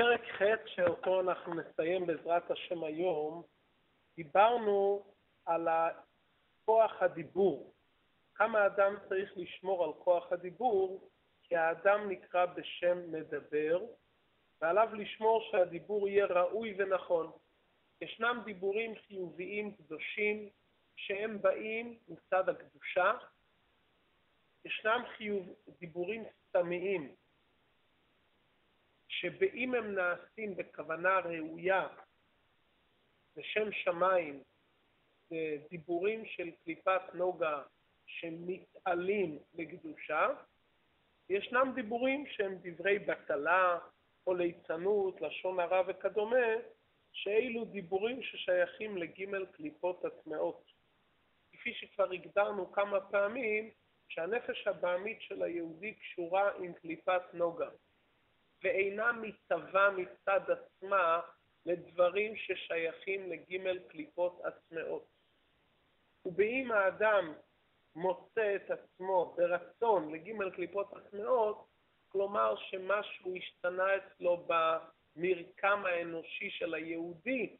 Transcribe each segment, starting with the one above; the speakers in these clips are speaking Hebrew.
פרק ח' שאותו אנחנו נסיים בעזרת השם היום, דיברנו על כוח הדיבור. כמה אדם צריך לשמור על כוח הדיבור, כי האדם נקרא בשם מדבר, ועליו לשמור שהדיבור יהיה ראוי ונכון. ישנם דיבורים חיוביים קדושים שהם באים מצד הקדושה, ישנם חיוב, דיבורים סתמיים שבאם הם נעשים בכוונה ראויה לשם שמיים, דיבורים של קליפת נוגה שמתעלים לקדושה, ישנם דיבורים שהם דברי בטלה או ליצנות, לשון הרע וכדומה, שאלו דיבורים ששייכים לגימל קליפות הטמעות. כפי שכבר הגדרנו כמה פעמים, שהנפש הבעמית של היהודי קשורה עם קליפת נוגה, ואינה מתהווה מצד עצמה לדברים ששייכים לגימל קליפות הטמעות. ובאם האדם מוצא את עצמו ברצון לגימל קליפות הטמעות, כלומר שמשהו השתנה אצלו במרקם האנושי של היהודי,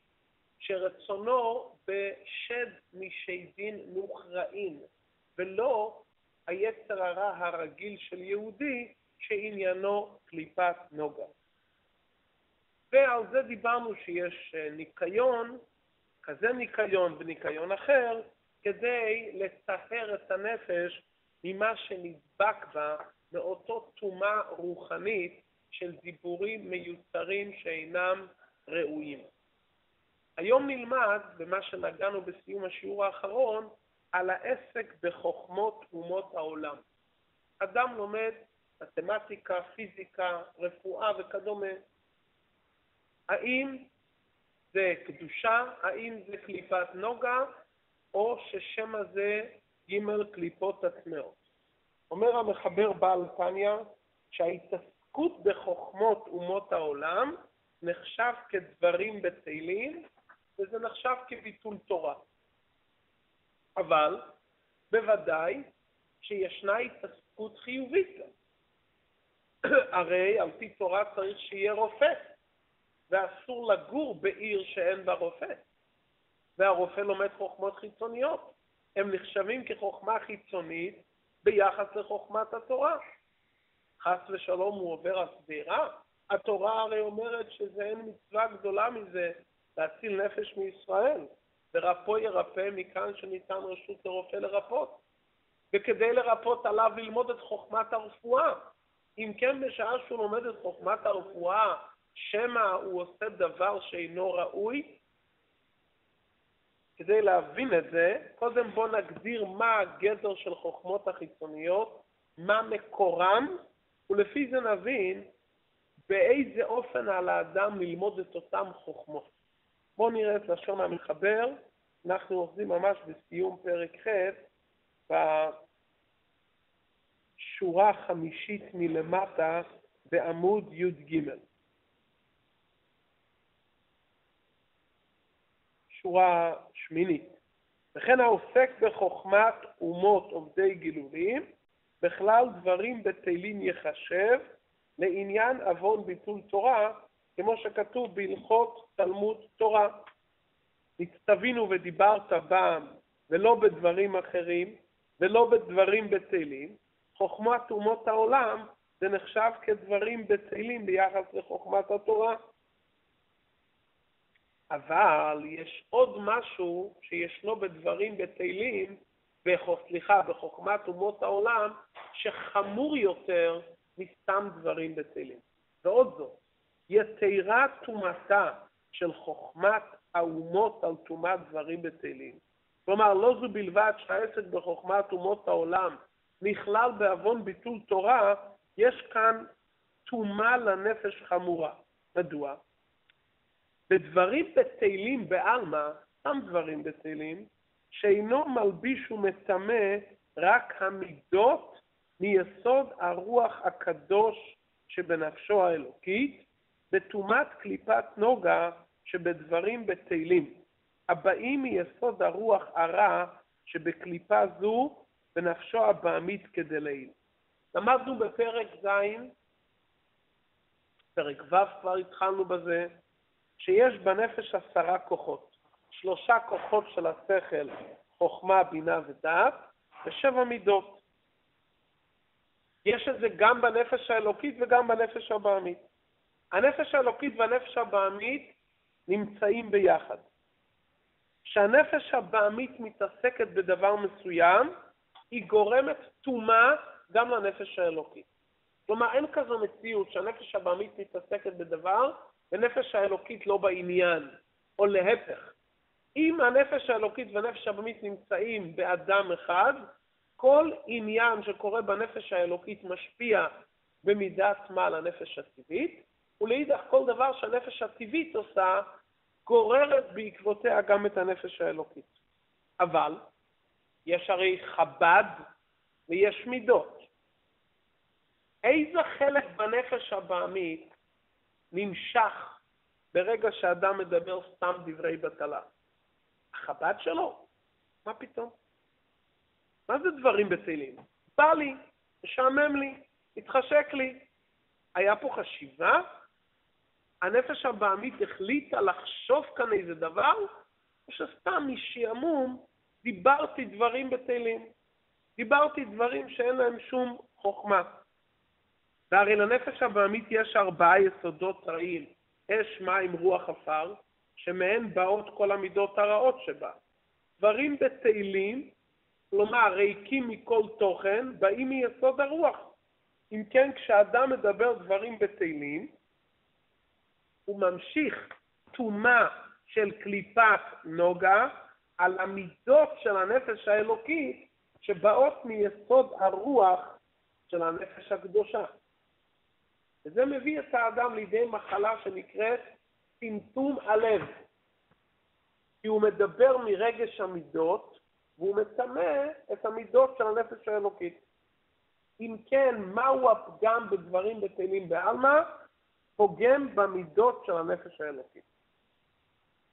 שרצונו בשד משדים מוכרעים, ולא היצר הרע הרגיל של יהודי שעניינו קליפת נוגה. ועל זה דיברנו שיש אה, ניקיון, כזה ניקיון וניקיון אחר, כדי לטהר את הנפש ממה שנדבק בה מאותו טומאה רוחנית של דיבורים מיותרים שאינם ראויים. היום נלמד, במה שנגענו בסיום השיעור האחרון, על העסק בחוכמות אומות העולם. אדם לומד מתמטיקה, פיזיקה, רפואה וכדומה. האם זה קדושה, האם זה קליפת נוגה, או ששם הזה ג' קליפות הטמעות. אומר המחבר בעל תניא שההתעסקות בחוכמות אומות העולם נחשב כדברים בטלים, וזה נחשב כביטול תורה. אבל בוודאי שישנה התעסקות חיובית גם. הרי על פי תורה צריך שיהיה רופא, ואסור לגור בעיר שאין בה רופא. והרופא לומד חוכמות חיצוניות. הם נחשבים כחוכמה חיצונית ביחס לחוכמת התורה. חס ושלום הוא עובר הסבירה. התורה הרי אומרת שזה אין מצווה גדולה מזה להציל נפש מישראל. ורפו ירפא מכאן שניתן רשות לרופא לרפות. וכדי לרפות עליו ללמוד את חוכמת הרפואה. אם כן, בשעה שהוא לומד את חוכמת הרפואה, שמא הוא עושה דבר שאינו ראוי? כדי להבין את זה, קודם בואו נגדיר מה הגדר של חוכמות החיצוניות, מה מקורן, ולפי זה נבין באיזה אופן על האדם ללמוד את אותן חוכמות. בואו נראה את לשון המחבר, אנחנו עובדים ממש בסיום פרק ח' בשורה החמישית מלמטה בעמוד י"ג. שורה שמינית. וכן העוסק בחוכמת אומות עובדי גילולים, בכלל דברים בטלים יחשב לעניין עוון ביטול תורה, כמו שכתוב בהלכות תלמוד תורה. נצטווינו ודיברת בם ולא בדברים אחרים ולא בדברים בטלים, חוכמת אומות העולם זה נחשב כדברים בטלים ביחס לחוכמת התורה. אבל יש עוד משהו שישנו בדברים בטלים, סליחה, בחוכמת אומות העולם, שחמור יותר מסתם דברים בטלים. ועוד זאת, יתרה טומאתה של חוכמת האומות על טומאת דברים בטלים. כלומר, לא זו בלבד שהעסק בחוכמת אומות העולם נכלל בעוון ביטול תורה, יש כאן טומאה לנפש חמורה. מדוע? בדברים בטלים בעלמא, סתם דברים בטלים, שאינו מלביש ומטמא רק המידות מיסוד הרוח הקדוש שבנפשו האלוקית, בטומאת קליפת נוגה שבדברים בטלים, הבאים מיסוד הרוח הרע שבקליפה זו בנפשו הבעמית כדלעיל. למדנו בפרק ז' פרק ו' כבר התחלנו בזה, שיש בנפש עשרה כוחות. שלושה כוחות של השכל, חוכמה, בינה ודעת, ושבע מידות. יש את זה גם בנפש האלוקית וגם בנפש הבעמית. הנפש האלוקית והנפש הבעמית נמצאים ביחד. כשהנפש הבעמית מתעסקת בדבר מסוים, היא גורמת טומאה גם לנפש האלוקית. כלומר, אין כזו מציאות שהנפש הבעמית מתעסקת בדבר ונפש האלוקית לא בעניין, או להפך. אם הנפש האלוקית והנפש הבעמית נמצאים באדם אחד, כל עניין שקורה בנפש האלוקית משפיע במידת מה על הנפש הטבעית, ולאידך כל דבר שהנפש הטבעית עושה, גוררת בעקבותיה גם את הנפש האלוקית. אבל יש הרי חב"ד ויש מידות. איזה חלק בנפש הבעמית נמשך ברגע שאדם מדבר סתם דברי בטלה? החב"ד שלו? מה פתאום? מה זה דברים בטלים? בא לי, משעמם לי, מתחשק לי. היה פה חשיבה? הנפש הבעמית החליטה לחשוב כאן איזה דבר, או שסתם משעמום דיברתי דברים בטלים. דיברתי דברים שאין להם שום חוכמה. והרי לנפש הבעמית יש ארבעה יסודות רעים, אש, מים, רוח, עפר, שמהן באות כל המידות הרעות שבה. דברים בטלים, כלומר ריקים מכל תוכן, באים מיסוד הרוח. אם כן, כשאדם מדבר דברים בטלים, הוא ממשיך טומאה של קליפת נוגה על המידות של הנפש האלוקית שבאות מיסוד הרוח של הנפש הקדושה. וזה מביא את האדם לידי מחלה שנקראת טמטום הלב. כי הוא מדבר מרגש המידות, והוא מטמא את המידות של הנפש האלוקית. אם כן, מהו הפגם בדברים בטלים בעלמא? פוגם במידות של הנפש האלוקית.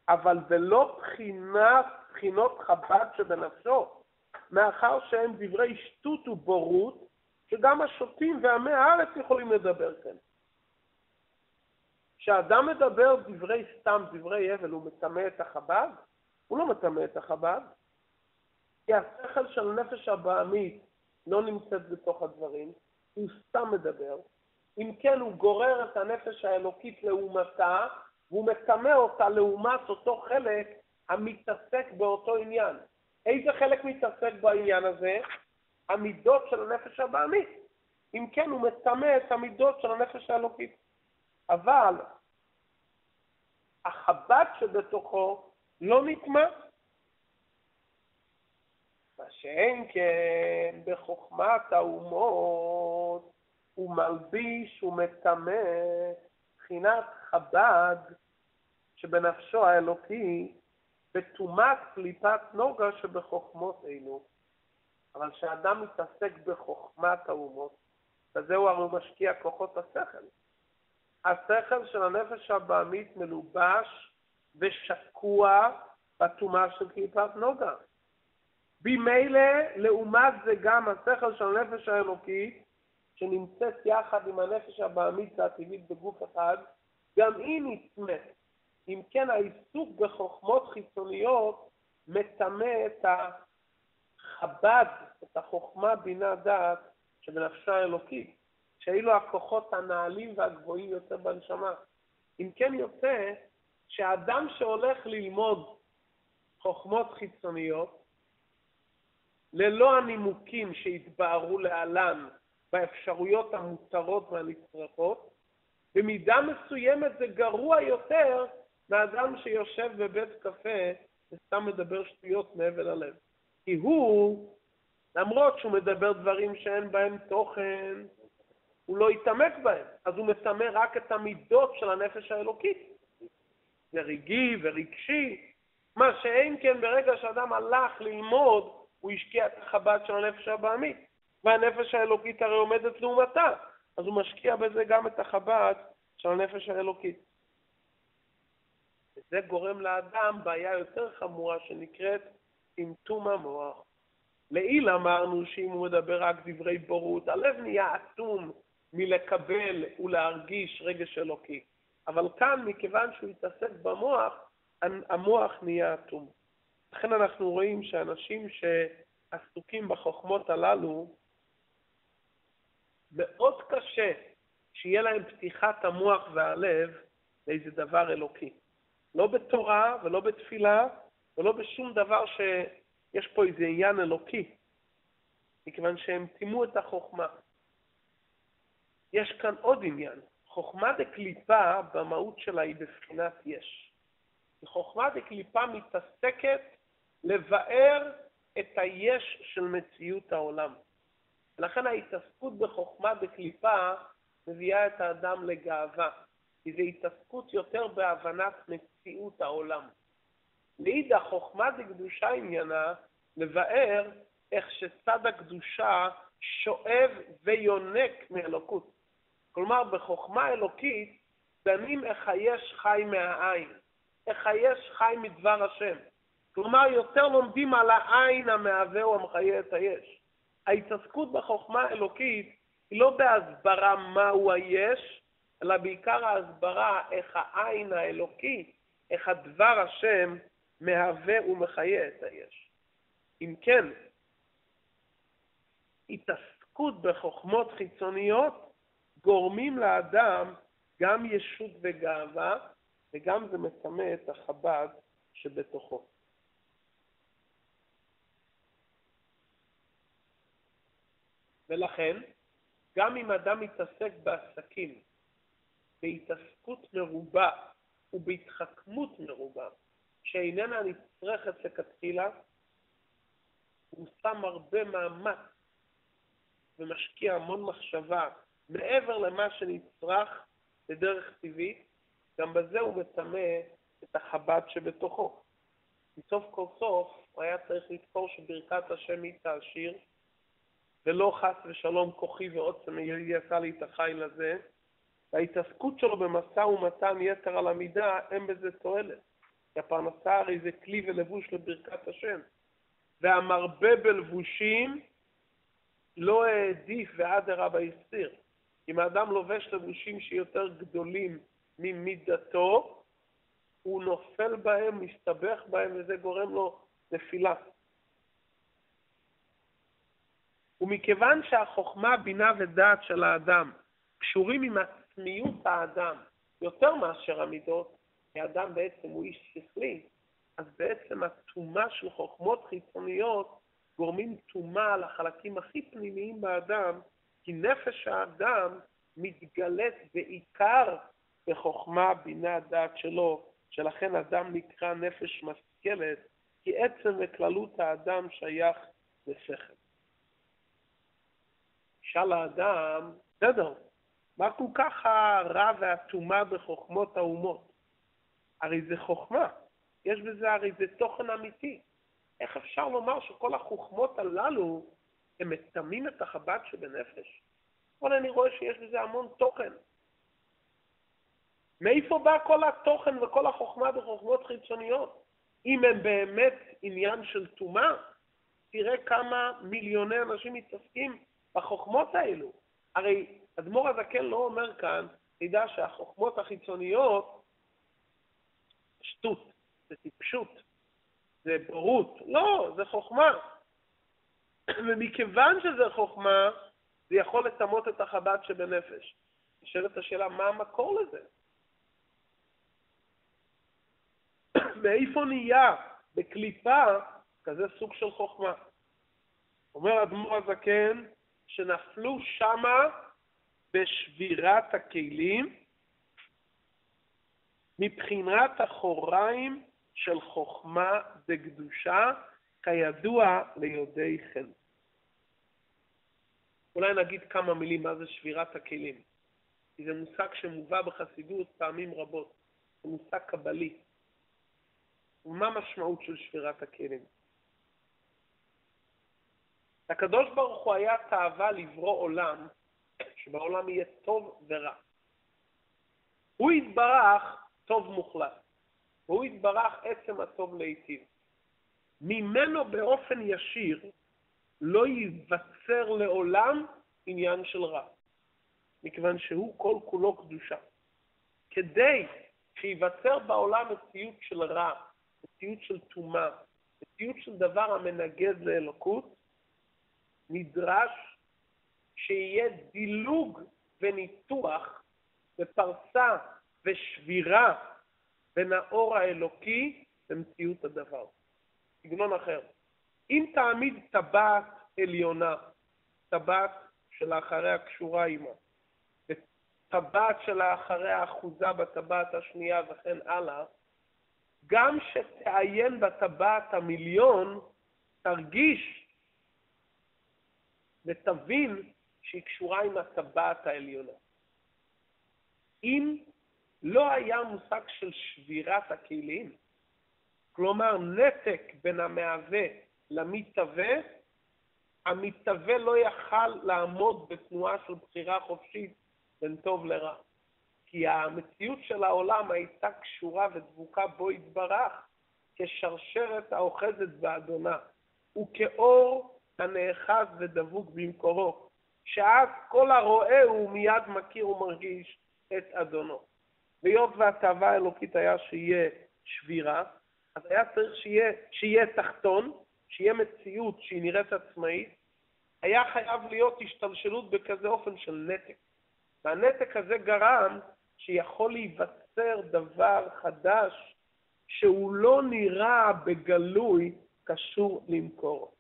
אבל זה לא בחינת, בחינות חב"ד שבנפשו, מאחר שהם דברי שטות ובורות, שגם השוטים ועמי הארץ יכולים לדבר כאן. כשאדם מדבר דברי סתם, דברי הבל, הוא מטמא את החב"ד? הוא לא מטמא את החב"ד, כי השכל של הנפש הבעמית לא נמצאת בתוך הדברים, הוא סתם מדבר. אם כן, הוא גורר את הנפש האלוקית לעומתה, והוא מטמא אותה לעומת אותו חלק המתעסק באותו עניין. איזה חלק מתעסק בעניין הזה? המידות של הנפש הבעמית. אם כן, הוא מטמא את המידות של הנפש האלוקית. אבל החב"ד שבתוכו לא נטמע. מה שאין כן בחוכמת האומות הוא מלביש ומטמא מבחינת חב"ד שבנפשו האלוקי בטומאת קליפת נוגה שבחוכמות אלו. אבל כשאדם מתעסק בחוכמת האומות, בזה הרי משקיע כוחות השכל. השכל של הנפש הבעמית מלובש ושקוע בטומאה של קליפת נוגה. במילא, לעומת זה גם השכל של הנפש האלוקית, שנמצאת יחד עם הנפש הבעמית והטבעית בגוף אחד, גם היא נטמאת. אם כן, העיסוק בחוכמות חיצוניות מטמא את החב"ד, את החוכמה, בינה, דעת, שבנפשה האלוקית, שאילו הכוחות הנעלים והגבוהים יותר בנשמה. אם כן יוצא שאדם שהולך ללמוד חוכמות חיצוניות, ללא הנימוקים שהתבהרו להלן באפשרויות המותרות והנצרכות, במידה מסוימת זה גרוע יותר מאדם שיושב בבית קפה וסתם מדבר שטויות מעבר ללב. כי הוא, למרות שהוא מדבר דברים שאין בהם תוכן, הוא לא יתעמק בהם, אז הוא מטמא רק את המידות של הנפש האלוקית. זה רגעי ורגשי, מה שאין כן ברגע שאדם הלך ללמוד, הוא השקיע את החב"ד של הנפש הבעמית, והנפש האלוקית הרי עומדת לעומתה, אז הוא משקיע בזה גם את החב"ד של הנפש האלוקית. וזה גורם לאדם בעיה יותר חמורה שנקראת טמטום המוח. לעיל אמרנו שאם הוא מדבר רק דברי בורות, הלב נהיה אטום מלקבל ולהרגיש רגש אלוקי. אבל כאן, מכיוון שהוא התעסק במוח, המוח נהיה אטום. לכן אנחנו רואים שאנשים שעסוקים בחוכמות הללו, מאוד קשה שיהיה להם פתיחת המוח והלב לאיזה דבר אלוקי. לא בתורה ולא בתפילה ולא בשום דבר שיש פה איזה עניין אלוקי, מכיוון שהם טימאו את החוכמה. יש כאן עוד עניין. חוכמה דקליפה במהות שלה היא בבחינת יש. חוכמה דקליפה מתעסקת לבאר את היש של מציאות העולם. ולכן ההתעסקות בחוכמה דקליפה מביאה את האדם לגאווה, כי זו התעסקות יותר בהבנת מציאות העולם. מאידך, חוכמה דקדושה עניינה לבאר איך שצד הקדושה שואב ויונק מאלוקות. כלומר, בחוכמה אלוקית דנים איך היש חי מהעין, איך היש חי מדבר השם. כלומר, יותר לומדים על העין המהווה או המחיה את היש. ההתעסקות בחוכמה האלוקית היא לא בהסברה מהו היש, אלא בעיקר ההסברה איך העין האלוקי, איך הדבר השם מהווה ומחיה את היש. אם כן, התעסקות בחוכמות חיצוניות גורמים לאדם גם ישות וגאווה, וגם זה מטמא את החב"ד שבתוכו. ולכן, גם אם אדם מתעסק בעסקים, בהתעסקות מרובה ובהתחכמות מרובה, שאיננה נצרכת לכתחילה, הוא שם הרבה מאמץ ומשקיע המון מחשבה מעבר למה שנצרך בדרך טבעית, גם בזה הוא מטמא את החב"ד שבתוכו. מסוף כל סוף הוא היה צריך לזכור שברכת השם היא תעשיר, ולא חס ושלום כוחי ועוצם יעשה לי את החיל הזה, וההתעסקות שלו במשא ומתן יתר על המידה, אין בזה תועלת. כי הפרנסה הרי זה כלי ולבוש לברכת השם. והמרבה בלבושים לא העדיף ואדרבה הסתיר. אם האדם לובש לבושים שיותר גדולים ממידתו, הוא נופל בהם, מסתבך בהם, וזה גורם לו נפילה. ומכיוון שהחוכמה, בינה ודעת של האדם קשורים עם עצמיות האדם יותר מאשר המידות, כי האדם בעצם הוא איש שכלי, אז בעצם הטומאה של חוכמות חיצוניות גורמים טומאה על החלקים הכי פנימיים באדם, כי נפש האדם מתגלית בעיקר בחוכמה, בינה, דעת שלו, שלכן אדם נקרא נפש משכלת, כי עצם וכללות האדם שייך לשכל. שאל האדם, בסדר, מה כל כך הרע והטומאה בחוכמות האומות? הרי זה חוכמה, יש בזה הרי זה תוכן אמיתי. איך אפשר לומר שכל החוכמות הללו הם מטמאים את החב"ד שבנפש? אבל אני רואה שיש בזה המון תוכן. מאיפה בא כל התוכן וכל החוכמה בחוכמות חיצוניות? אם הם באמת עניין של טומאה, תראה כמה מיליוני אנשים מתעסקים בחוכמות האלו. הרי אדמו"ר הזקן לא אומר כאן, תדע שהחוכמות החיצוניות, שטות, זה טיפשות, זה בורות. לא, זה חוכמה. ומכיוון שזה חוכמה, זה יכול לטמות את החב"ד שבנפש. נשאלת השאלה, מה המקור לזה? מאיפה נהיה בקליפה כזה סוג של חוכמה? אומר אדמו"ר הזקן, שנפלו שמה בשבירת הכלים מבחינת אחוריים של חוכמה וקדושה, כידוע ליודעי חן. אולי נגיד כמה מילים מה זה שבירת הכלים, כי זה מושג שמובא בחסידות פעמים רבות, זה מושג קבלי. ומה המשמעות של שבירת הכלים? הקדוש ברוך הוא היה תאווה לברוא עולם, שבעולם יהיה טוב ורע. הוא יתברך טוב מוחלט, והוא יתברך עצם הטוב להיטיב. ממנו באופן ישיר לא ייווצר לעולם עניין של רע. מכיוון שהוא כל כולו קדושה. כדי שייווצר בעולם מציאות של רע, מציאות של טומאה, מציאות של דבר המנגד לאלוקות, נדרש שיהיה דילוג וניתוח ופרסה ושבירה בין האור האלוקי למציאות הדבר. סגנון אחר. אם תעמיד טבעת עליונה, טבעת שלאחריה קשורה עימה, וטבעת שלאחריה אחוזה בטבעת השנייה וכן הלאה, גם שתעיין בטבעת המיליון, תרגיש ותבין שהיא קשורה עם הטבעת העליונה. אם לא היה מושג של שבירת הכלים, כלומר נתק בין המהווה למתהווה, המתהווה לא יכל לעמוד בתנועה של בחירה חופשית בין טוב לרע. כי המציאות של העולם הייתה קשורה ודבוקה בו יתברך כשרשרת האוחזת באדונה, וכאור הנאחז ודבוק במקורו, שאז כל הרואה הוא מיד מכיר ומרגיש את אדונו. והיות והתאווה האלוקית היה שיהיה שבירה, אז היה צריך שיהיה, שיהיה תחתון, שיהיה מציאות שהיא נראית עצמאית, היה חייב להיות השתלשלות בכזה אופן של נתק. והנתק הזה גרם שיכול להיווצר דבר חדש שהוא לא נראה בגלוי קשור למקורו.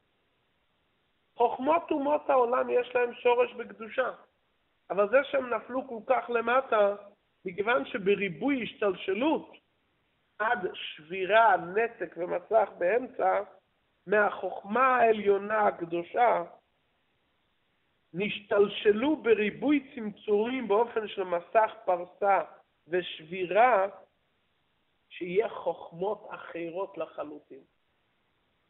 חוכמות אומות העולם יש להם שורש בקדושה, אבל זה שהם נפלו כל כך למטה, מכיוון שבריבוי השתלשלות עד שבירה, נתק ומסך באמצע, מהחוכמה העליונה הקדושה, נשתלשלו בריבוי צמצורים באופן של מסך פרסה ושבירה, שיהיה חוכמות אחרות לחלוטין.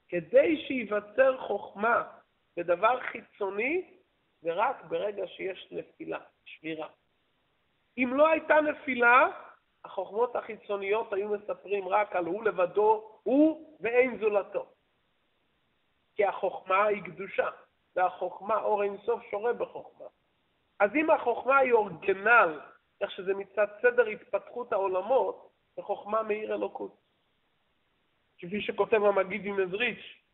כדי שייווצר חוכמה בדבר חיצוני, זה רק ברגע שיש נפילה, שבירה. אם לא הייתה נפילה, החוכמות החיצוניות היו מספרים רק על הוא לבדו, הוא ואין זולתו. כי החוכמה היא קדושה, והחוכמה, אור אינסוף שורה בחוכמה. אז אם החוכמה היא אורגנל, איך שזה מצד סדר התפתחות העולמות, זה חוכמה מאיר אלוקות. כפי שכותב המגיד ממזריץ',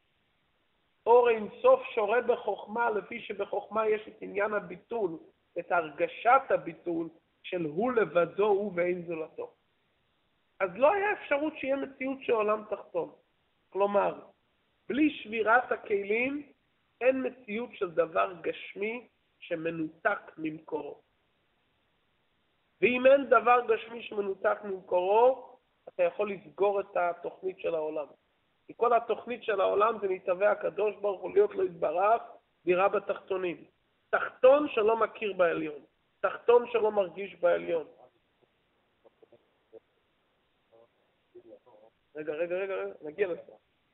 אור אינסוף שורה בחוכמה, לפי שבחוכמה יש את עניין הביטול, את הרגשת הביטול, של הוא לבדו הוא ואין זולתו. אז לא היה אפשרות שיהיה מציאות של עולם תחתון. כלומר, בלי שבירת הכלים אין מציאות של דבר גשמי שמנותק ממקורו. ואם אין דבר גשמי שמנותק ממקורו, אתה יכול לסגור את התוכנית של העולם. כי כל התוכנית של העולם זה להתהווה הקדוש ברוך הוא להיות לו יתברך, דירה בתחתונים. תחתון שלא מכיר בעליון. תחתון שלא מרגיש בעליון. רגע, רגע, רגע, נגיע לזה.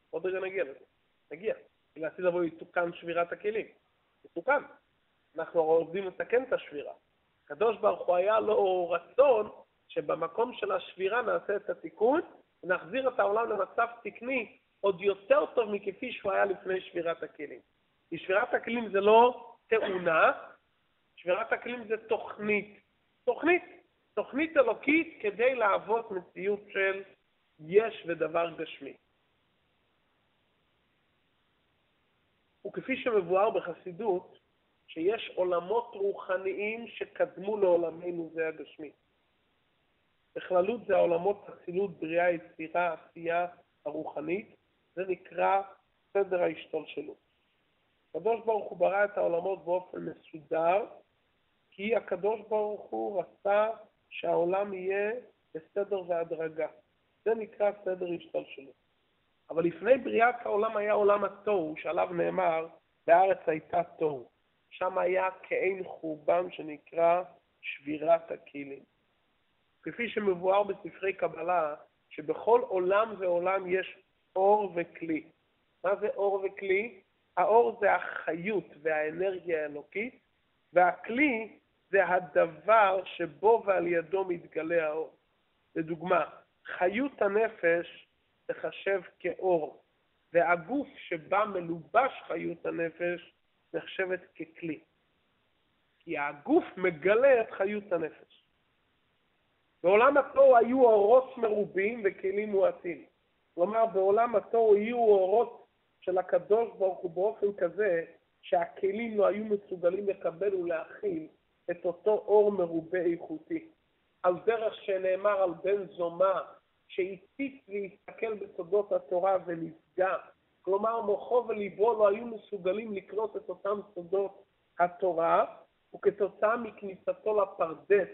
עוד רגע נגיע לזה. נגיע. לעתיד לבוא יתוקן שבירת הכלים. יתוקן. אנחנו עובדים לתקן את השבירה. הקדוש ברוך הוא היה לו רצון שבמקום של השבירה נעשה את התיקון ונחזיר את העולם למצב תקני עוד יותר טוב מכפי שהוא היה לפני שבירת הכלים. כי שבירת הכלים זה לא תאונה, שבירת הכלים זה תוכנית. תוכנית. תוכנית אלוקית כדי להוות מציאות של יש ודבר גשמי. וכפי שמבואר בחסידות, שיש עולמות רוחניים שקדמו לעולמנו זה הגשמי. בכללות זה העולמות אצילות, בריאה, יצירה, עשייה הרוחנית, זה נקרא סדר ההשתלשלות. הקדוש ברוך הוא ברא את העולמות באופן מסודר, כי הקדוש ברוך הוא רצה שהעולם יהיה בסדר והדרגה. זה נקרא סדר השתלשלות. אבל לפני בריאת העולם היה עולם התוהו, שעליו נאמר, בארץ הייתה תוהו. שם היה כעין חורבן שנקרא שבירת הכלים. כפי שמבואר בספרי קבלה, שבכל עולם ועולם יש אור וכלי. מה זה אור וכלי? האור זה החיות והאנרגיה האלוקית, והכלי זה הדבר שבו ועל ידו מתגלה האור. לדוגמה, חיות הנפש תחשב כאור, והגוף שבה מלובש חיות הנפש נחשבת ככלי. כי הגוף מגלה את חיות הנפש. בעולם התוהו היו אורות מרובים וכלים מועטים. כלומר, בעולם התוהו יהיו אורות של הקדוש ברוך הוא באופן כזה שהכלים לא היו מסוגלים לקבל ולהכיל את אותו אור מרובה איכותי. על דרך שנאמר על בן זומא, שהציץ להסתכל בסודות התורה ונפגע. כלומר, מוחו וליבו לא היו מסוגלים לקלוט את אותם סודות התורה, וכתוצאה מכניסתו לפרדס,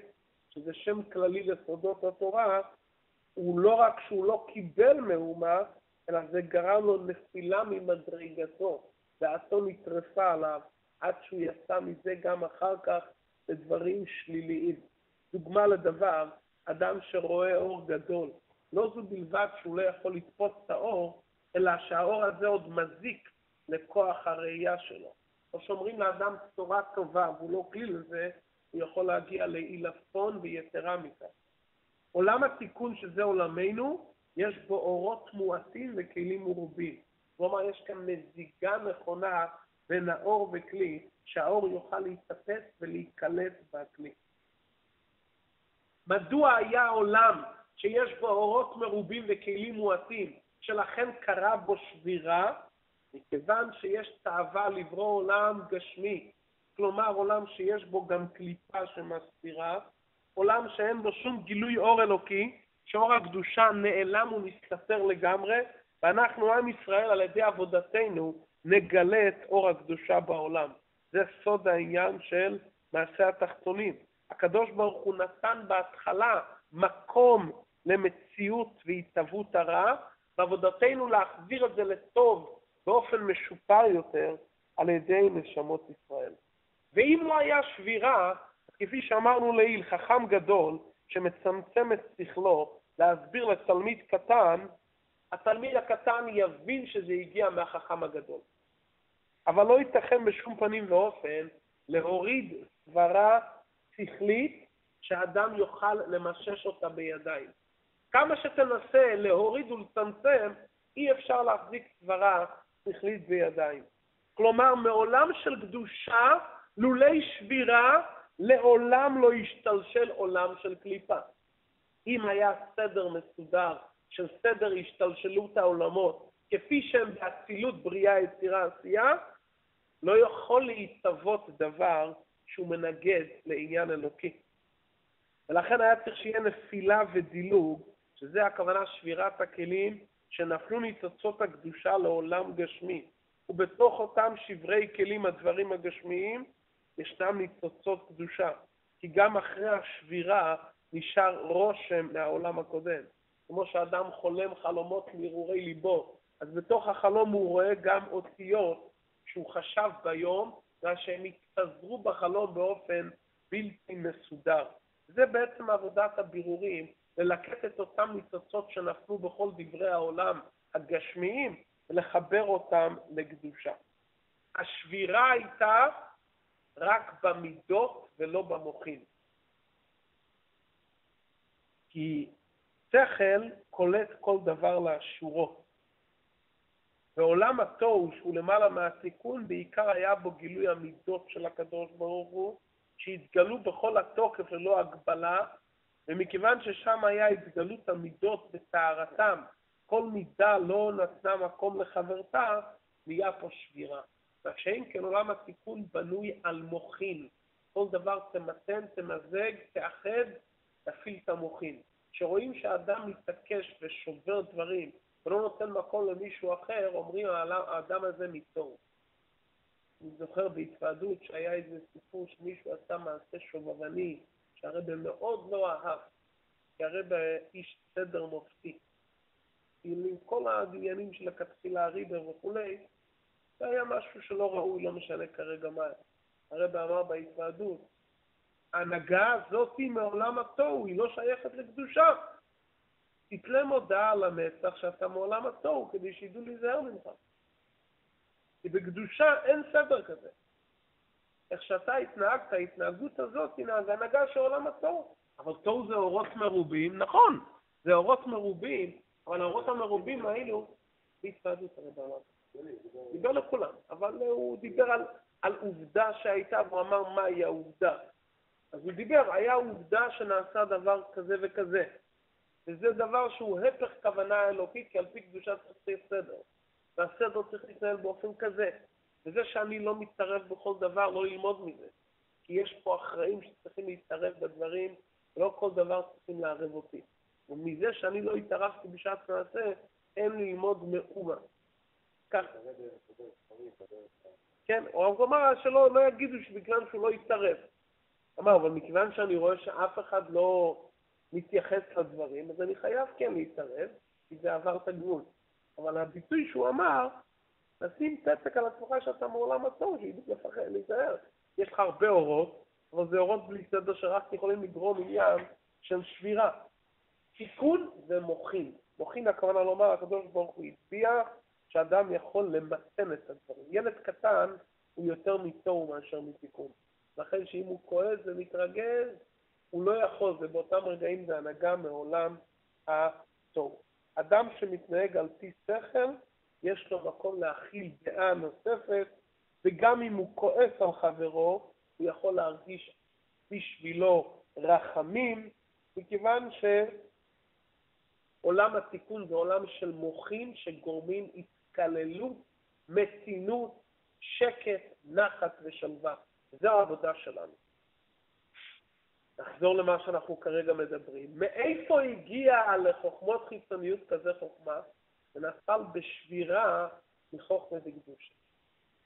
שזה שם כללי לסודות התורה, הוא לא רק שהוא לא קיבל מהומה, אלא זה גרם לו נפילה ממדרגתו, דעתו נטרפה עליו, עד שהוא יצא מזה גם אחר כך לדברים שליליים. דוגמה לדבר, אדם שרואה אור גדול, לא זו בלבד שהוא לא יכול לתפוס את האור, אלא שהאור הזה עוד מזיק לכוח הראייה שלו. או שאומרים לאדם בשורה טובה והוא לא כלי לזה, הוא יכול להגיע לעילפון ויתרה מכך. עולם התיקון שזה עולמנו, יש בו אורות מועטים וכלים מרובים. כלומר, יש כאן מזיגה נכונה בין האור וכלי, שהאור יוכל להתאפס ולהיקלט בכלי. מדוע היה עולם שיש בו אורות מרובים וכלים מועטים, שלכן קרה בו שבירה? מכיוון שיש תאווה לברוא עולם גשמי, כלומר עולם שיש בו גם קליפה שמסתירה, עולם שאין בו שום גילוי אור אלוקי, שאור הקדושה נעלם ומסתתר לגמרי, ואנחנו, עם ישראל, על ידי עבודתנו, נגלה את אור הקדושה בעולם. זה סוד העניין של מעשה התחתונים. הקדוש ברוך הוא נתן בהתחלה מקום למציאות והתהוות הרע, ועבודתנו להחזיר את זה לטוב באופן משופר יותר על ידי נשמות ישראל. ואם לא היה שבירה, כפי שאמרנו לעיל, חכם גדול שמצמצם את שכלו להסביר לתלמיד קטן, התלמיד הקטן יבין שזה הגיע מהחכם הגדול. אבל לא ייתכן בשום פנים ואופן להוריד סברה שכלית שאדם יוכל למשש אותה בידיים. כמה שתנסה להוריד ולצמצם, אי אפשר להחזיק סברה שכלית בידיים. כלומר, מעולם של קדושה, לולי שבירה, לעולם לא ישתלשל עולם של קליפה. אם היה סדר מסודר של סדר השתלשלות העולמות, כפי שהם באצילות בריאה, יצירה, עשייה, לא יכול להתהוות דבר שהוא מנגד לעניין אלוקי. ולכן היה צריך שיהיה נפילה ודילוג, שזה הכוונה שבירת הכלים, שנפלו ניצוצות הקדושה לעולם גשמי. ובתוך אותם שברי כלים, הדברים הגשמיים, ישנם ניצוצות קדושה. כי גם אחרי השבירה נשאר רושם מהעולם הקודם. כמו שאדם חולם חלומות מהרהורי ליבו, אז בתוך החלום הוא רואה גם אותיות שהוא חשב ביום, ושהם התפזרו בחלום באופן בלתי מסודר. זה בעצם עבודת הבירורים, ללקט את אותם ניצוצות שנפלו בכל דברי העולם הגשמיים ולחבר אותם לקדושה. השבירה הייתה רק במידות ולא במוחים. כי שכל קולט כל דבר לאשורו. ועולם התוהו, שהוא למעלה מהתיקון, בעיקר היה בו גילוי המידות של הקדוש ברוך הוא, שהתגלו בכל התוקף ללא הגבלה, ומכיוון ששם היה התגלות המידות בטהרתם, כל מידה לא נתנה מקום לחברתה, נהיה פה שבירה. שאם כן עולם התיקון בנוי על מוחין. כל דבר תמתן, תמזג, תאחד, תפעיל את המוחין. כשרואים שאדם מתעקש ושובר דברים ולא נותן מקום למישהו אחר, אומרים האדם הזה מתור. אני זוכר בהתוועדות שהיה איזה סיפור שמישהו עשה מעשה שובבני, שהרבא מאוד לא אהב, כי הרבא איש סדר מופתי. עם כל העניינים של הכתחילה הריבר וכולי, זה היה משהו שלא ראוי, לא משנה כרגע מה. הרב אמר בהתוועדות, ההנהגה הזאת מעולם התוהו, היא לא שייכת לקדושה. תתלה מודעה למצח שאתה מעולם התוהו, כדי שידעו להיזהר ממך. כי בקדושה אין סדר כזה. איך שאתה התנהגת, ההתנהגות הזאת היא הנהגה של עולם התוהו. אבל תוהו זה אורות מרובים, נכון, זה אורות מרובים, אבל האורות המרובים האלו, בהתוועדות הרב אמר. דיבר לכולם, אבל הוא דיבר על על עובדה שהייתה, והוא אמר מהי העובדה. אז הוא דיבר, היה עובדה שנעשה דבר כזה וכזה. וזה דבר שהוא הפך כוונה אלוקית, כי על פי קדושה צריך סדר. והסדר צריך להתנהל באופן כזה. וזה שאני לא מתערב בכל דבר, לא ללמוד מזה. כי יש פה אחראים שצריכים להתערב בדברים, ולא כל דבר צריכים לערב אותי. ומזה שאני לא התערבתי בשעת מעשה, אין ללמוד מאומה. כך. כן, הוא אמר שלא לא יגידו שבגלל שהוא לא יתערב. אמר, אבל מכיוון שאני רואה שאף אחד לא מתייחס לדברים, אז אני חייב כן להתערב, כי זה עבר את הגבול. אבל הביטוי שהוא אמר, לשים פתק על עצמך שאתה מעולם עצור, להיזהר. יש לך הרבה אורות, אבל זה אורות בלי סדר שרק יכולים לגרום עניין של שבירה. תיקון ומוחין. מוחין הכוונה לומר, הקדוש ברוך הוא הצביע שאדם יכול למתן את הדברים. ילד קטן הוא יותר מתוהו מאשר מתיקון. לכן שאם הוא כועס ומתרגז, הוא לא יכול, ובאותם רגעים זה הנהגה מעולם התוהו. אדם שמתנהג על פי שכל, יש לו מקום להכיל דעה נוספת, וגם אם הוא כועס על חברו, הוא יכול להרגיש בשבילו רחמים, מכיוון שעולם התיקון זה עולם של מוחים שגורמים התקללות, מתינות, שקט, נחת ושלווה. זו העבודה שלנו. נחזור למה שאנחנו כרגע מדברים. מאיפה הגיע לחוכמות חיצוניות כזה חוכמה? זה נפל בשבירה מחוכמה דקדושה.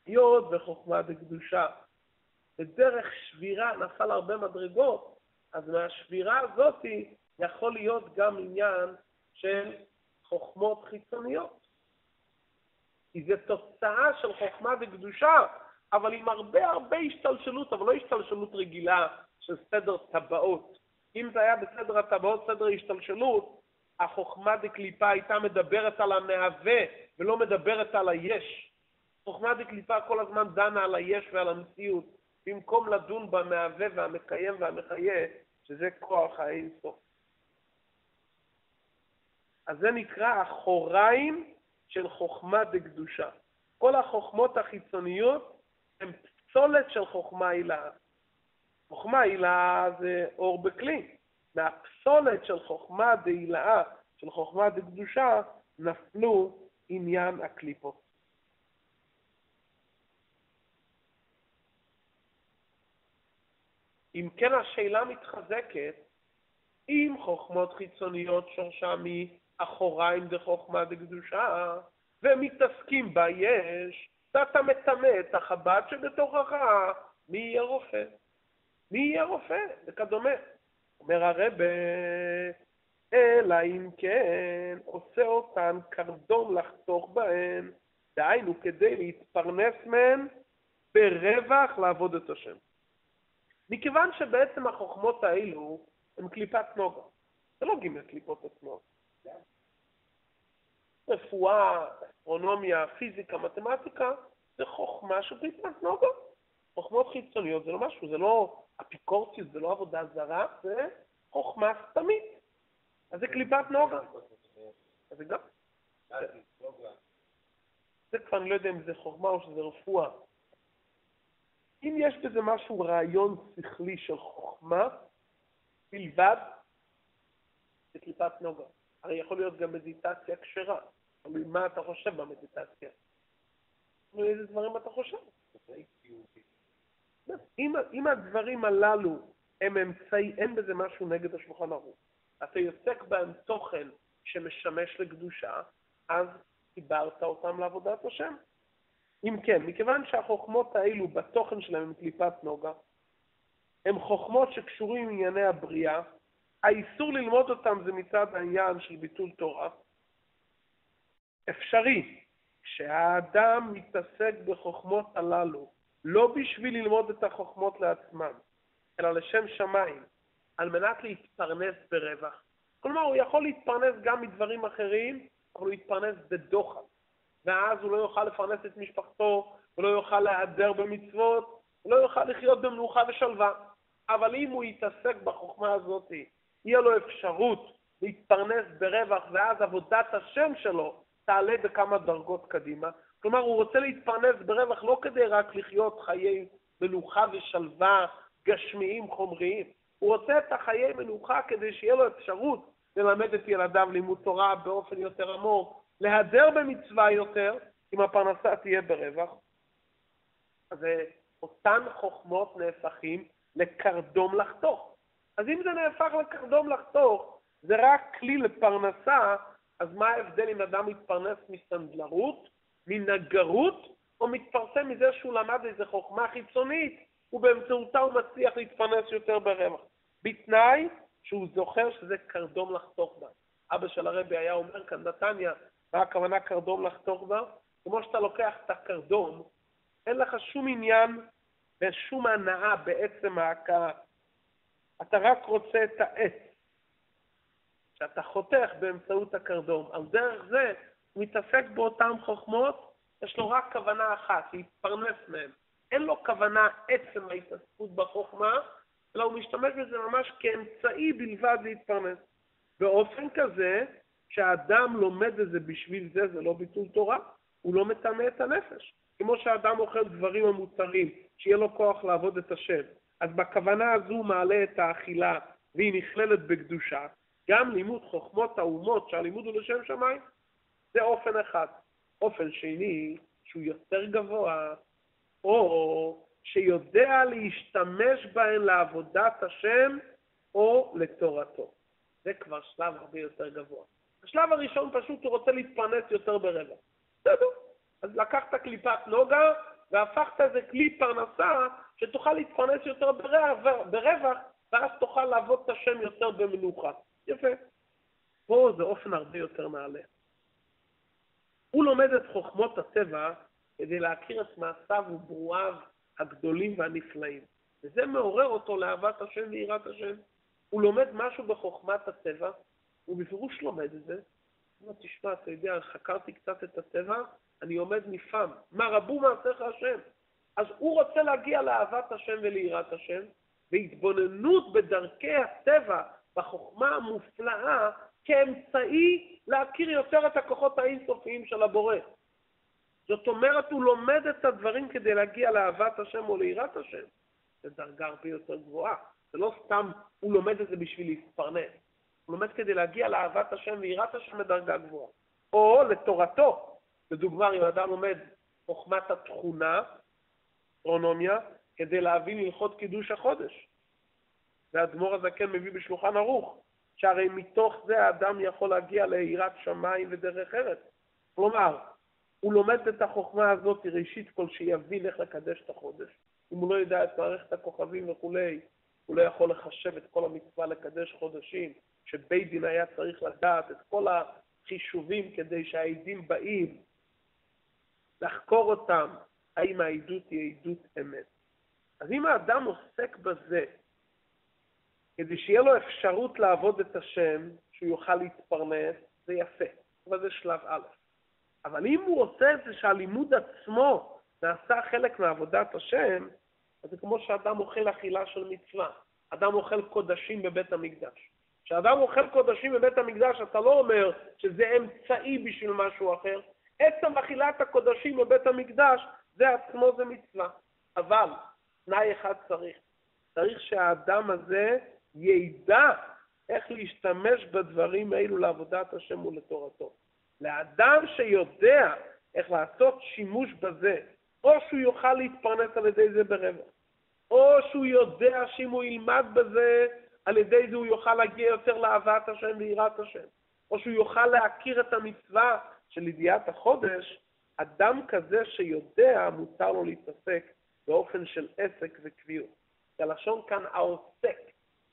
היות וחוכמה דקדושה, בדרך שבירה נפל הרבה מדרגות, אז מהשבירה הזאת יכול להיות גם עניין של חוכמות חיצוניות. כי זה תוצאה של חוכמה וקדושה, אבל עם הרבה הרבה השתלשלות, אבל לא השתלשלות רגילה של סדר טבעות. אם זה היה בסדר הטבעות, סדר השתלשלות, החוכמה דקליפה הייתה מדברת על המהווה ולא מדברת על היש. חוכמה דקליפה כל הזמן דנה על היש ועל המציאות, במקום לדון במהווה והמקיים והמחיה, שזה כוח האינסוף. אז זה נקרא החוריים של חוכמה דקדושה. כל החוכמות החיצוניות הן פסולת של חוכמה הילאה. חוכמה הילאה זה אור בכלי. מהפסולת של חוכמה דהילאה, של חוכמה דקדושה, נפלו עניין הקליפות. אם כן השאלה מתחזקת, אם חוכמות חיצוניות שורשם מאחוריים דחוכמה דקדושה, ומתעסקים בה יש, ואתה מטמא את החב"ד שבתוכך, מי יהיה רופא? מי יהיה רופא? וכדומה. אומר הרב, אלא אם כן עושה אותן קרדום לחתוך בהן, דהיינו כדי להתפרנס מהן ברווח לעבוד את השם. מכיוון שבעצם החוכמות האלו הן קליפת נוגה. זה לא ג' קליפות עצמו. רפואה, אסטרונומיה, פיזיקה, מתמטיקה, זה חוכמה של קליפת נוגה. חוכמות חיצוניות זה לא משהו, זה לא אפיקורסיות, זה לא עבודה זרה, זה חוכמה סתמית. אז זה קליפת נוגה. אז זה גם... זה כבר אני לא יודע אם זה חוכמה או שזה רפואה. אם יש בזה משהו, רעיון שכלי של חוכמה, בלבד, זה קליפת נוגה. הרי יכול להיות גם מדיטציה כשרה. תלוי מה אתה חושב במדיטציה. איזה דברים אתה חושב. אם, אם הדברים הללו הם אמצעי, אין בזה משהו נגד השולחן ערוך. אתה יוצק בהם תוכן שמשמש לקדושה, אז חיברת אותם לעבודת השם. אם כן, מכיוון שהחוכמות האלו בתוכן שלהם הם קליפת נוגה, הם חוכמות שקשורים עם ענייני הבריאה, האיסור ללמוד אותם זה מצד העניין של ביטול תורה. אפשרי שהאדם מתעסק בחוכמות הללו לא בשביל ללמוד את החוכמות לעצמם, אלא לשם שמיים, על מנת להתפרנס ברווח. כלומר, הוא יכול להתפרנס גם מדברים אחרים, אבל הוא יתפרנס בדוחק. ואז הוא לא יוכל לפרנס את משפחתו, הוא לא יוכל להיעדר במצוות, הוא לא יוכל לחיות במנוחה ושלווה. אבל אם הוא יתעסק בחוכמה הזאת, יהיה לו אפשרות להתפרנס ברווח, ואז עבודת השם שלו תעלה בכמה דרגות קדימה. כלומר, הוא רוצה להתפרנס ברווח לא כדי רק לחיות חיי מנוחה ושלווה גשמיים, חומריים. הוא רוצה את החיי מנוחה כדי שיהיה לו אפשרות ללמד את ילדיו לימוד תורה באופן יותר עמוק, להדר במצווה יותר, אם הפרנסה תהיה ברווח. אז אותן חוכמות נהפכים לקרדום לחתוך. אז אם זה נהפך לקרדום לחתוך, זה רק כלי לפרנסה, אז מה ההבדל אם אדם מתפרנס מסנדלרות, מנגרות, או מתפרסם מזה שהוא למד איזו חוכמה חיצונית, ובאמצעותה הוא מצליח להתפרנס יותר ברווח. בתנאי שהוא זוכר שזה קרדום לחתוך בה. אבא של הרבי היה אומר כאן, נתניה, מה הכוונה קרדום לחתוך בה? כמו שאתה לוקח את הקרדום, אין לך שום עניין ושום הנאה בעצם ההכאה. אתה רק רוצה את העץ, שאתה חותך באמצעות הקרדום. על דרך זה הוא מתעסק באותן חוכמות, יש לו רק כוונה אחת, להתפרנס מהן. אין לו כוונה עצם ההתעסקות בחוכמה, אלא הוא משתמש בזה ממש כאמצעי בלבד להתפרנס. באופן כזה, שהאדם לומד את זה בשביל זה, זה לא ביטול תורה, הוא לא מטמא את הנפש. כמו שאדם אוכל דברים המוצרים, שיהיה לו כוח לעבוד את השם. אז בכוונה הזו מעלה את האכילה, והיא נכללת בקדושה. גם לימוד חוכמות האומות, שהלימוד הוא לשם שמיים, זה אופן אחד. אופן שני, שהוא יותר גבוה, או שיודע להשתמש בהן לעבודת השם או לתורתו. זה כבר שלב הרבה יותר גבוה. השלב הראשון פשוט הוא רוצה להתפרנס יותר ברבע. בסדר. אז לקחת קליפת נוגה והפכת איזה כלי פרנסה שתוכל להתפרנס יותר ברווח, ואז תוכל לעבוד את השם יותר במנוחה. יפה. פה זה אופן הרבה יותר נעלה. הוא לומד את חוכמות הטבע כדי להכיר את מעשיו וברואיו הגדולים והנפלאים. וזה מעורר אותו לאהבת השם ויראת השם. הוא לומד משהו בחוכמת הטבע, הוא בפירוש לומד את זה. הוא אומר, תשמע, אתה יודע, חקרתי קצת את הטבע, אני עומד נפעם. מה רבו מעשיך השם? אז הוא רוצה להגיע לאהבת השם וליראת השם, והתבוננות בדרכי הטבע, בחוכמה המופלאה, כאמצעי להכיר יותר את הכוחות האינסופיים של הבורא. זאת אומרת, הוא לומד את הדברים כדי להגיע לאהבת השם או ליראת השם. זו דרגה הרבה יותר גבוהה. זה לא סתם הוא לומד את זה בשביל להתפרנס. הוא לומד כדי להגיע לאהבת השם ויראת השם בדרגה גבוהה. או לתורתו. לדוגמה, אם אדם לומד חוכמת התכונה, אסטרונומיה, כדי להבין הלכות קידוש החודש. והאדמו"ר הזקן מביא בשולחן ערוך, שהרי מתוך זה האדם יכול להגיע ליראת שמיים ודרך ארץ. כלומר, הוא לומד את החוכמה הזאת ראשית כל שיבין איך לקדש את החודש. אם הוא לא יודע את מערכת הכוכבים וכולי, הוא לא יכול לחשב את כל המצווה לקדש חודשים, שבית דין היה צריך לדעת את כל החישובים כדי שהעדים באים, לחקור אותם, האם העדות היא עדות אמת. אז אם האדם עוסק בזה, כדי שיהיה לו אפשרות לעבוד את השם, שהוא יוכל להתפרנס, זה יפה, אבל זה שלב א'. אבל אם הוא עושה את זה שהלימוד עצמו נעשה חלק מעבודת השם, אז זה כמו שאדם אוכל אכילה של מצווה. אדם אוכל קודשים בבית המקדש. כשאדם אוכל קודשים בבית המקדש, אתה לא אומר שזה אמצעי בשביל משהו אחר. עצם אכילת הקודשים בבית המקדש, זה עצמו זה מצווה. אבל, תנאי אחד צריך. צריך שהאדם הזה ידע איך להשתמש בדברים האלו לעבודת השם ולתורתו. לאדם שיודע איך לעשות שימוש בזה, או שהוא יוכל להתפרנס על ידי זה ברווח, או שהוא יודע שאם הוא ילמד בזה, על ידי זה הוא יוכל להגיע יותר לאהבת השם ויראת השם, או שהוא יוכל להכיר את המצווה של ידיעת החודש, אדם כזה שיודע, מותר לו להתעסק באופן של עסק וקביעות. הלשון כאן העוסק,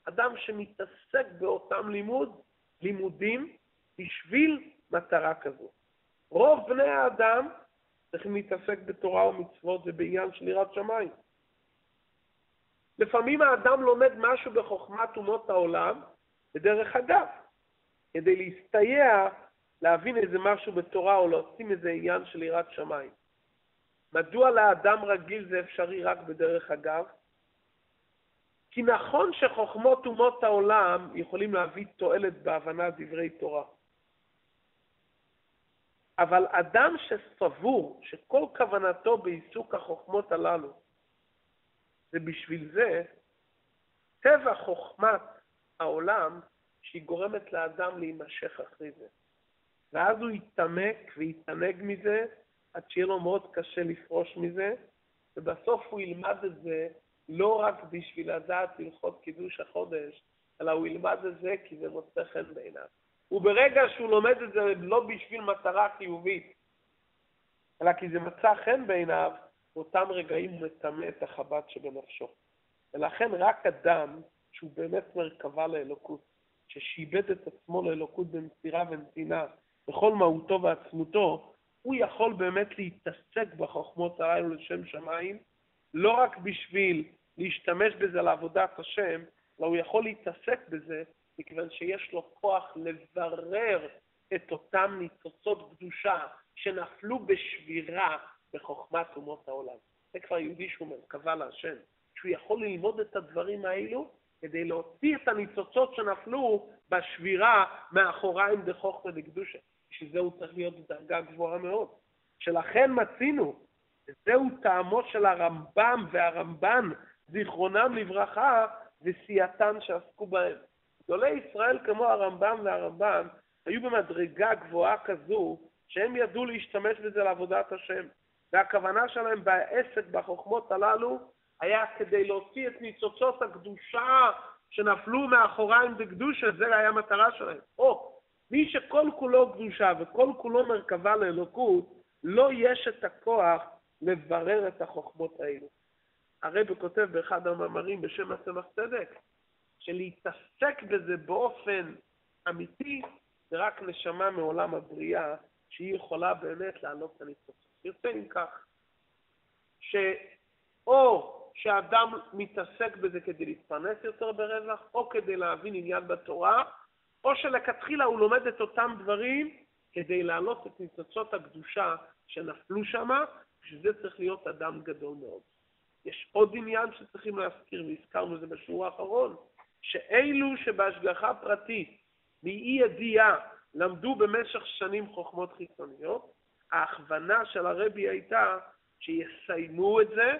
אדם שמתעסק באותם לימוד, לימודים, בשביל מטרה כזו. רוב בני האדם צריכים להתעסק בתורה ומצוות ובעניין של יראת שמיים. לפעמים האדם לומד משהו בחוכמת אומות העולם בדרך אגב, כדי להסתייע, להבין איזה משהו בתורה או להוציא מזה עניין של יראת שמיים. מדוע לאדם רגיל זה אפשרי רק בדרך אגב? כי נכון שחוכמות אומות העולם יכולים להביא תועלת בהבנת דברי תורה. אבל אדם שסבור שכל כוונתו בעיסוק החוכמות הללו זה בשביל זה, טבע חוכמת העולם שהיא גורמת לאדם להימשך אחרי זה. ואז הוא יתעמק ויתענג מזה עד שיהיה לו מאוד קשה לפרוש מזה, ובסוף הוא ילמד את זה לא רק בשביל לדעת הלכות קידוש החודש, אלא הוא ילמד את זה כי זה מוצא חן בעיניו. וברגע שהוא לומד את זה לא בשביל מטרה חיובית, אלא כי זה מצא חן בעיניו, באותם רגעים הוא מטמא את החב"ד שבנפשו. ולכן רק אדם שהוא באמת מרכבה לאלוקות, ששיבד את עצמו לאלוקות במסירה ונתינה, בכל מהותו ועצמותו, הוא יכול באמת להתעסק בחוכמות הללו לשם שמיים, לא רק בשביל להשתמש בזה לעבודת השם, אלא הוא יכול להתעסק בזה מכיוון שיש לו כוח לברר את אותם ניצוצות קדושה שנפלו בשבירה בחוכמת אומות העולם. זה כבר יהודי שהוא מרכבה להשם, שהוא יכול ללמוד את הדברים האלו כדי להוציא את הניצוצות שנפלו בשבירה מאחוריים דחוכמה דקדושה. בשביל זה הוא צריך להיות בדרגה גבוהה מאוד. שלכן מצינו, וזהו טעמו של הרמב"ם והרמב"ן, זיכרונם לברכה, וסייעתן שעסקו בהם. גדולי ישראל כמו הרמב"ם והרמב"ן היו במדרגה גבוהה כזו שהם ידעו להשתמש בזה לעבודת השם. והכוונה שלהם בעסק, בחוכמות הללו, היה כדי להוציא את ניצוצות הקדושה שנפלו מאחוריים בקדושה, זה היה המטרה שלהם. או, מי שכל כולו קדושה וכל כולו מרכבה לאלוקות, לא יש את הכוח לברר את החוכמות האלו. הרב כותב באחד המאמרים בשם הצמח צדק, שלהתעסק בזה באופן אמיתי, זה רק נשמה מעולם הבריאה, שהיא יכולה באמת לעלות את הניצוצות. יוצא אם כך, שאו שאדם מתעסק בזה כדי להתפרנס יותר ברווח, או כדי להבין עניין בתורה, או שלכתחילה הוא לומד את אותם דברים כדי להעלות את ניצוצות הקדושה שנפלו שם, בשביל זה צריך להיות אדם גדול מאוד. יש עוד עניין שצריכים להזכיר, והזכרנו את זה בשיעור האחרון, שאלו שבהשגחה פרטית, מאי ידיעה, למדו במשך שנים חוכמות חיצוניות, ההכוונה של הרבי הייתה שיסיימו את זה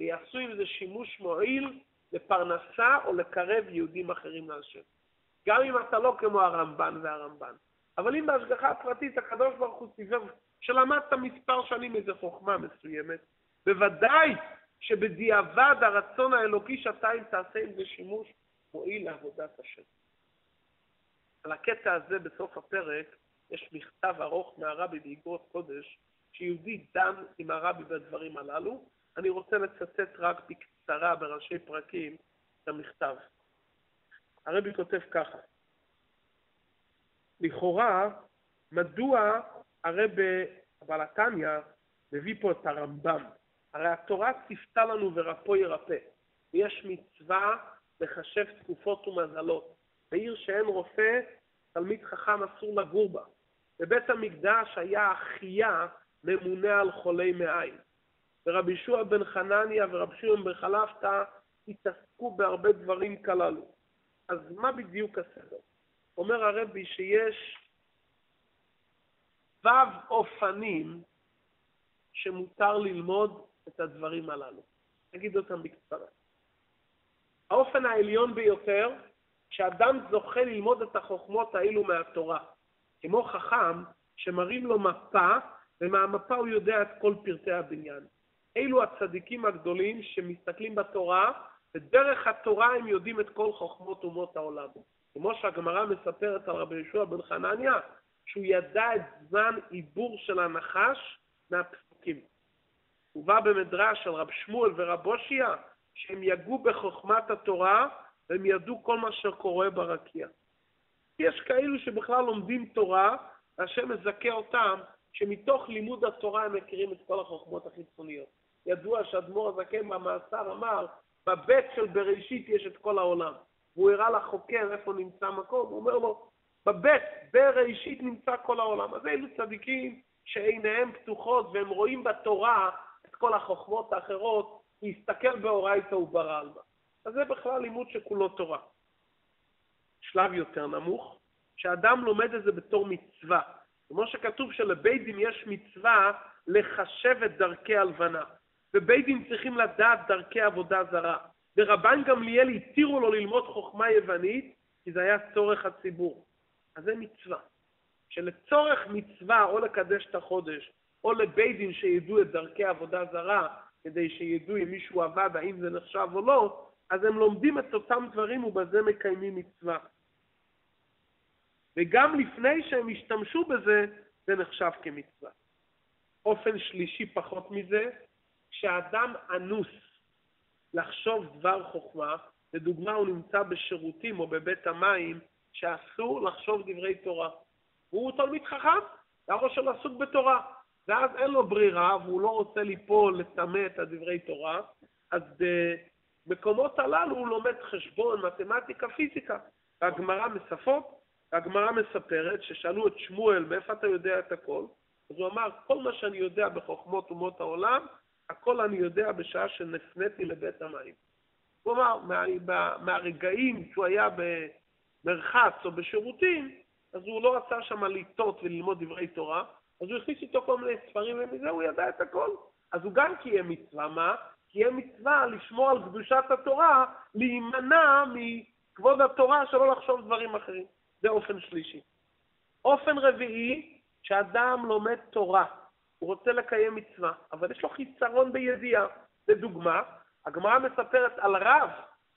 ויעשו עם זה שימוש מועיל לפרנסה או לקרב יהודים אחרים להשם. גם אם אתה לא כמו הרמב"ן והרמב"ן. אבל אם בהשגחה הפרטית הקדוש ברוך הוא סיבב, שלמדת מספר שנים איזו חוכמה מסוימת, בוודאי שבדיעבד הרצון האלוקי שאתה אם תעשה עם זה שימוש מועיל לעבודת השם. על הקטע הזה בסוף הפרק יש מכתב ארוך מהרבי באגרות קודש, שיהודי דן עם הרבי בדברים הללו. אני רוצה לצטט רק בקצרה בראשי פרקים את המכתב. הרבי כותב ככה: לכאורה, מדוע הרבי בעל התניא מביא פה את הרמב"ם? הרי התורה ציפתה לנו ורפו ירפא, ויש מצווה לחשב תקופות ומזלות. בעיר שאין רופא, תלמיד חכם אסור לגור בה. בבית המקדש היה אחיה ממונה על חולי מעיים. ורבי ישוע בן חנניה ורבי שמעון בן חלפתא התעסקו בהרבה דברים כללו. אז מה בדיוק הסדר? אומר הרבי שיש ו' אופנים שמותר ללמוד את הדברים הללו. נגיד אותם בקצרה. האופן העליון ביותר, שאדם זוכה ללמוד את החוכמות האלו מהתורה. כמו חכם שמראים לו מפה, ומהמפה הוא יודע את כל פרטי הבניין. אלו הצדיקים הגדולים שמסתכלים בתורה, ודרך התורה הם יודעים את כל חוכמות אומות העולם. כמו שהגמרא מספרת על רבי יהושע בן חנניה, שהוא ידע את זמן עיבור של הנחש מהפסוקים. הובא במדרש על רב שמואל ורב הושיע, שהם יגעו בחוכמת התורה, והם ידעו כל מה שקורה ברקיע. יש כאלו שבכלל לומדים תורה, והשם מזכה אותם, שמתוך לימוד התורה הם מכירים את כל החוכמות החיצוניות. ידוע שאדמו"ר הזקן במאסר אמר, בבית של בראשית יש את כל העולם. והוא הראה לחוקר איפה נמצא המקום, הוא אומר לו, בבית, בראשית נמצא כל העולם. אז אלו צדיקים שעיניהם פתוחות והם רואים בתורה את כל החוכמות האחרות, להסתכל באורייתא וברא עלמא. אז זה בכלל לימוד שכולו תורה. שלב יותר נמוך, שאדם לומד את זה בתור מצווה. כמו שכתוב שלבית דין יש מצווה לחשב את דרכי הלבנה, ובית דין צריכים לדעת דרכי עבודה זרה. ורבן גמליאל התירו לו ללמוד חוכמה יוונית, כי זה היה צורך הציבור. אז זה מצווה. שלצורך מצווה או לקדש את החודש, או לבית דין שידעו את דרכי עבודה זרה, כדי שידעו אם מישהו עבד, האם זה נחשב או לא, אז הם לומדים את אותם דברים ובזה מקיימים מצווה. וגם לפני שהם השתמשו בזה, זה נחשב כמצווה. אופן שלישי פחות מזה, כשאדם אנוס לחשוב דבר חוכמה, לדוגמה הוא נמצא בשירותים או בבית המים, שאסור לחשוב דברי תורה. הוא תלמיד חכם, והראש שלו עסוק בתורה, ואז אין לו ברירה והוא לא רוצה ליפול, לטמא את הדברי תורה, אז במקומות הללו הוא לומד חשבון, מתמטיקה, פיזיקה. והגמרא מספות, והגמרא מספרת ששאלו את שמואל, מאיפה אתה יודע את הכל? אז הוא אמר, כל מה שאני יודע בחוכמות אומות העולם, הכל אני יודע בשעה שנפניתי לבית המים. הוא אמר, מה, מהרגעים שהוא היה במרחץ או בשירותים, אז הוא לא רצה שם לטעות וללמוד דברי תורה, אז הוא הכניס איתו כל מיני ספרים, ומזה הוא ידע את הכל. אז הוא גם קיים מצווה, מה? קיים מצווה לשמור על קדושת התורה, להימנע מכבוד התורה, שלא לחשוב דברים אחרים. זה אופן שלישי. אופן רביעי, שאדם לומד תורה, הוא רוצה לקיים מצווה, אבל יש לו חיסרון בידיעה. לדוגמה, הגמרא מספרת על רב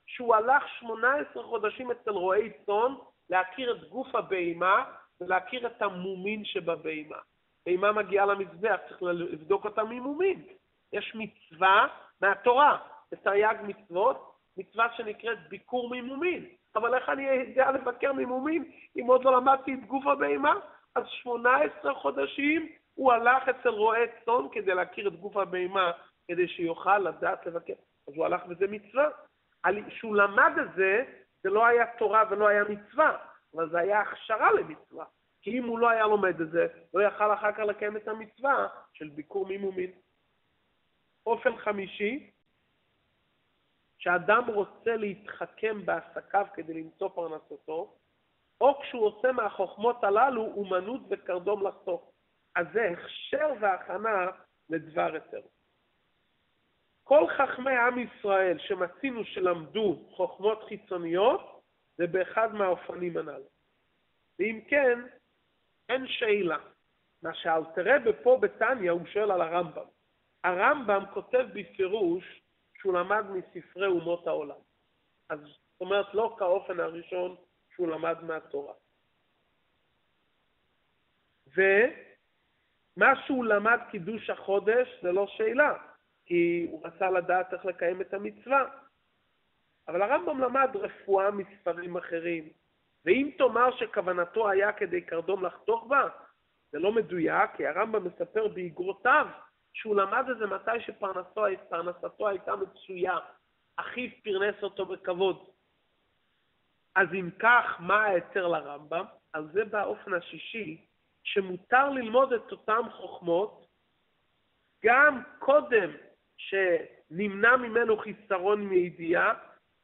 שהוא הלך 18 חודשים אצל רועי צאן להכיר את גוף הבהמה ולהכיר את המומין שבבהמה. בהמה מגיעה למזבח, צריך לבדוק אותה ממומין. יש מצווה מהתורה, בתרי"ג מצוות, מצווה שנקראת ביקור ממומין. אבל איך אני יודע לבקר ממומין אם עוד לא למדתי את גוף הבהמה? אז 18 חודשים הוא הלך אצל רועה צאן כדי להכיר את גוף הבהמה, כדי שיוכל לדעת לבקר. אז הוא הלך וזה מצווה. כשהוא למד את זה, זה לא היה תורה ולא היה מצווה, אבל זה היה הכשרה למצווה. כי אם הוא לא היה לומד את זה, לא יכל אחר כך לקיים את המצווה של ביקור מימומין. אופן חמישי, שאדם רוצה להתחכם בעסקיו כדי למצוא פרנסתו, או כשהוא עושה מהחוכמות הללו אומנות וקרדום לחתוך. אז זה הכשר והכנה לדבר היתר. כל חכמי עם ישראל שמצינו שלמדו חוכמות חיצוניות, זה באחד מהאופנים הנ"ל. ואם כן, אין שאלה. מה שאלתרבה פה בתניא, הוא שואל על הרמב"ם. הרמב"ם כותב בפירוש שהוא למד מספרי אומות העולם. אז זאת אומרת, לא כאופן הראשון שהוא למד מהתורה. ומה שהוא למד קידוש החודש זה לא שאלה, כי הוא רצה לדעת איך לקיים את המצווה. אבל הרמב"ם למד רפואה מספרים אחרים, ואם תאמר שכוונתו היה כדי קרדום לחתוך בה, זה לא מדויק, כי הרמב"ם מספר באגרותיו שהוא למד את זה מתי שפרנסתו הייתה מצויה. אחיו פרנס אותו בכבוד. אז אם כך, מה ההיתר לרמב"ם? על זה באופן השישי, שמותר ללמוד את אותן חוכמות גם קודם שנמנע ממנו חיסרון מידיעה,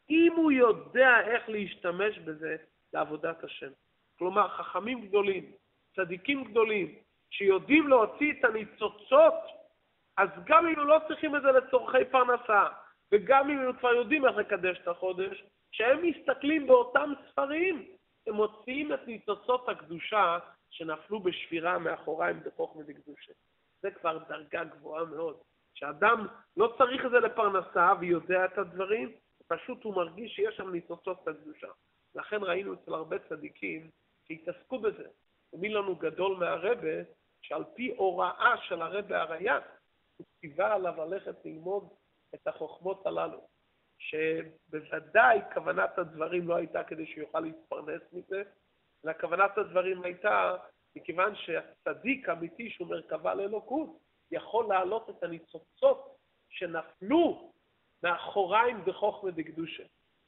אם הוא יודע איך להשתמש בזה לעבודת השם. כלומר, חכמים גדולים, צדיקים גדולים, שיודעים להוציא את הניצוצות, אז גם אם הם לא צריכים את זה לצורכי פרנסה, וגם אם הם כבר יודעים איך לקדש את החודש, כשהם מסתכלים באותם ספרים, הם מוציאים את ניצוצות הקדושה שנפלו בשבירה מאחוריים בחוכמה דקדושה. זה כבר דרגה גבוהה מאוד. שאדם לא צריך את זה לפרנסה ויודע את הדברים, פשוט הוא מרגיש שיש שם ניצוצות הקדושה. לכן ראינו אצל הרבה צדיקים שהתעסקו בזה. ומי לנו גדול מהרבה, שעל פי הוראה של הרבה הריי"צ, הוא ציווה עליו ללכת ללמוד את החוכמות הללו. שבוודאי כוונת הדברים לא הייתה כדי שיוכל להתפרנס מזה, אלא כוונת הדברים הייתה מכיוון שהצדיק האמיתי שהוא מרכבה לאלוקות, יכול להעלות את הניצוצות שנפלו מאחוריים בחוכמה דקדושה.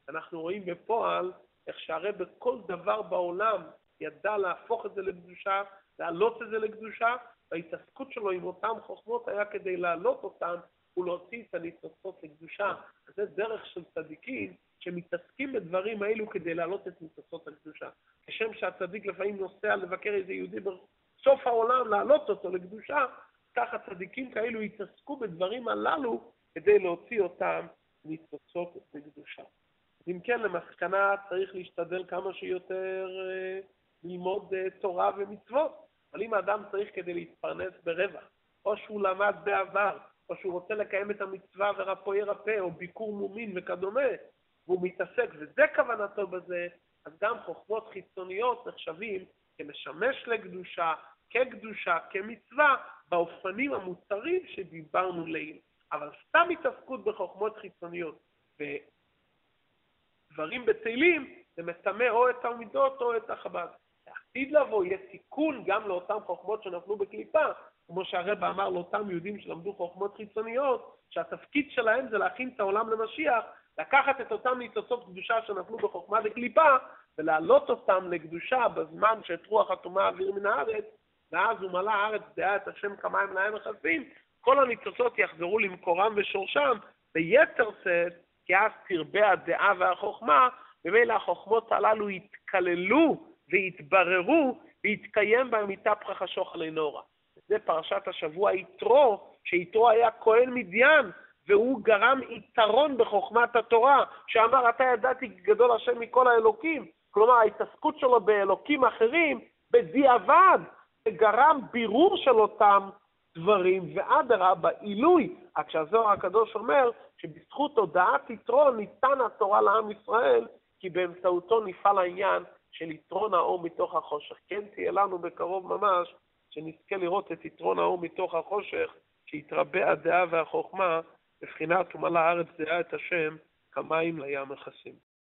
אנחנו רואים בפועל איך שהרי בכל דבר בעולם ידע להפוך את זה לקדושה, להעלות את זה לקדושה, וההתעסקות שלו עם אותן חוכמות היה כדי להעלות אותן ולהוציא את הניצוצות לקדושה. זה דרך של צדיקים שמתעסקים בדברים האלו כדי להעלות את ניצוצות הקדושה. כשם שהצדיק לפעמים נוסע לבקר איזה יהודי סוף העולם, להעלות אותו לקדושה, ככה צדיקים כאלו יתעסקו בדברים הללו כדי להוציא אותם ניצוצות לקדושה. אם כן, למסקנה צריך להשתדל כמה שיותר אה, ללמוד אה, תורה ומצוות. אבל אם האדם צריך כדי להתפרנס ברווח, או שהוא למד בעבר, או שהוא רוצה לקיים את המצווה ורפו ירפא, או ביקור מומין וכדומה, והוא מתעסק, וזה כוונתו בזה, אז גם חוכמות חיצוניות נחשבים כמשמש לקדושה, כקדושה, כמצווה, באופנים המוצרים שדיברנו לעיל. אבל סתם התעסקות בחוכמות חיצוניות ודברים בטלים, זה מטמא או את תלמידות או את החב"ד. לעתיד לבוא יהיה תיקון גם לאותן חוכמות שנפלו בקליפה, כמו שהרבא אמר לאותם יהודים שלמדו חוכמות חיצוניות, שהתפקיד שלהם זה להכין את העולם למשיח, לקחת את אותם ניצוצות קדושה שנפלו בחוכמה בקליפה, ולהעלות אותם לקדושה בזמן שאת רוח הטומאה אוויר מן הארץ, ואז הוא מלא הארץ דעה את השם כמים להם מכסים, כל הניצוצות יחזרו למקורם ושורשם ביתר שאת, כי אז תרבה הדעה והחוכמה, ומילא החוכמות הללו יתקללו ויתבררו, ויתקיים בהם מתהפך השוך עלי נורא. זה פרשת השבוע יתרו, שיתרו היה כהן מדיין, והוא גרם יתרון בחוכמת התורה, שאמר, אתה ידעתי גדול השם מכל האלוקים. כלומר, ההתעסקות שלו באלוקים אחרים, בדיעבד, גרם בירור של אותם דברים, ואדרבה, עילוי. רק שהזוהר הקדוש אומר שבזכות הודעת יתרו ניתן התורה לעם ישראל, כי באמצעותו נפעל העניין של יתרון האור מתוך החושך. כן תהיה לנו בקרוב ממש, שנזכה לראות את יתרון האור מתוך החושך, שיתרבה הדעה והחוכמה, בבחינת ומלא הארץ דעה את השם, כמים לים מכסים.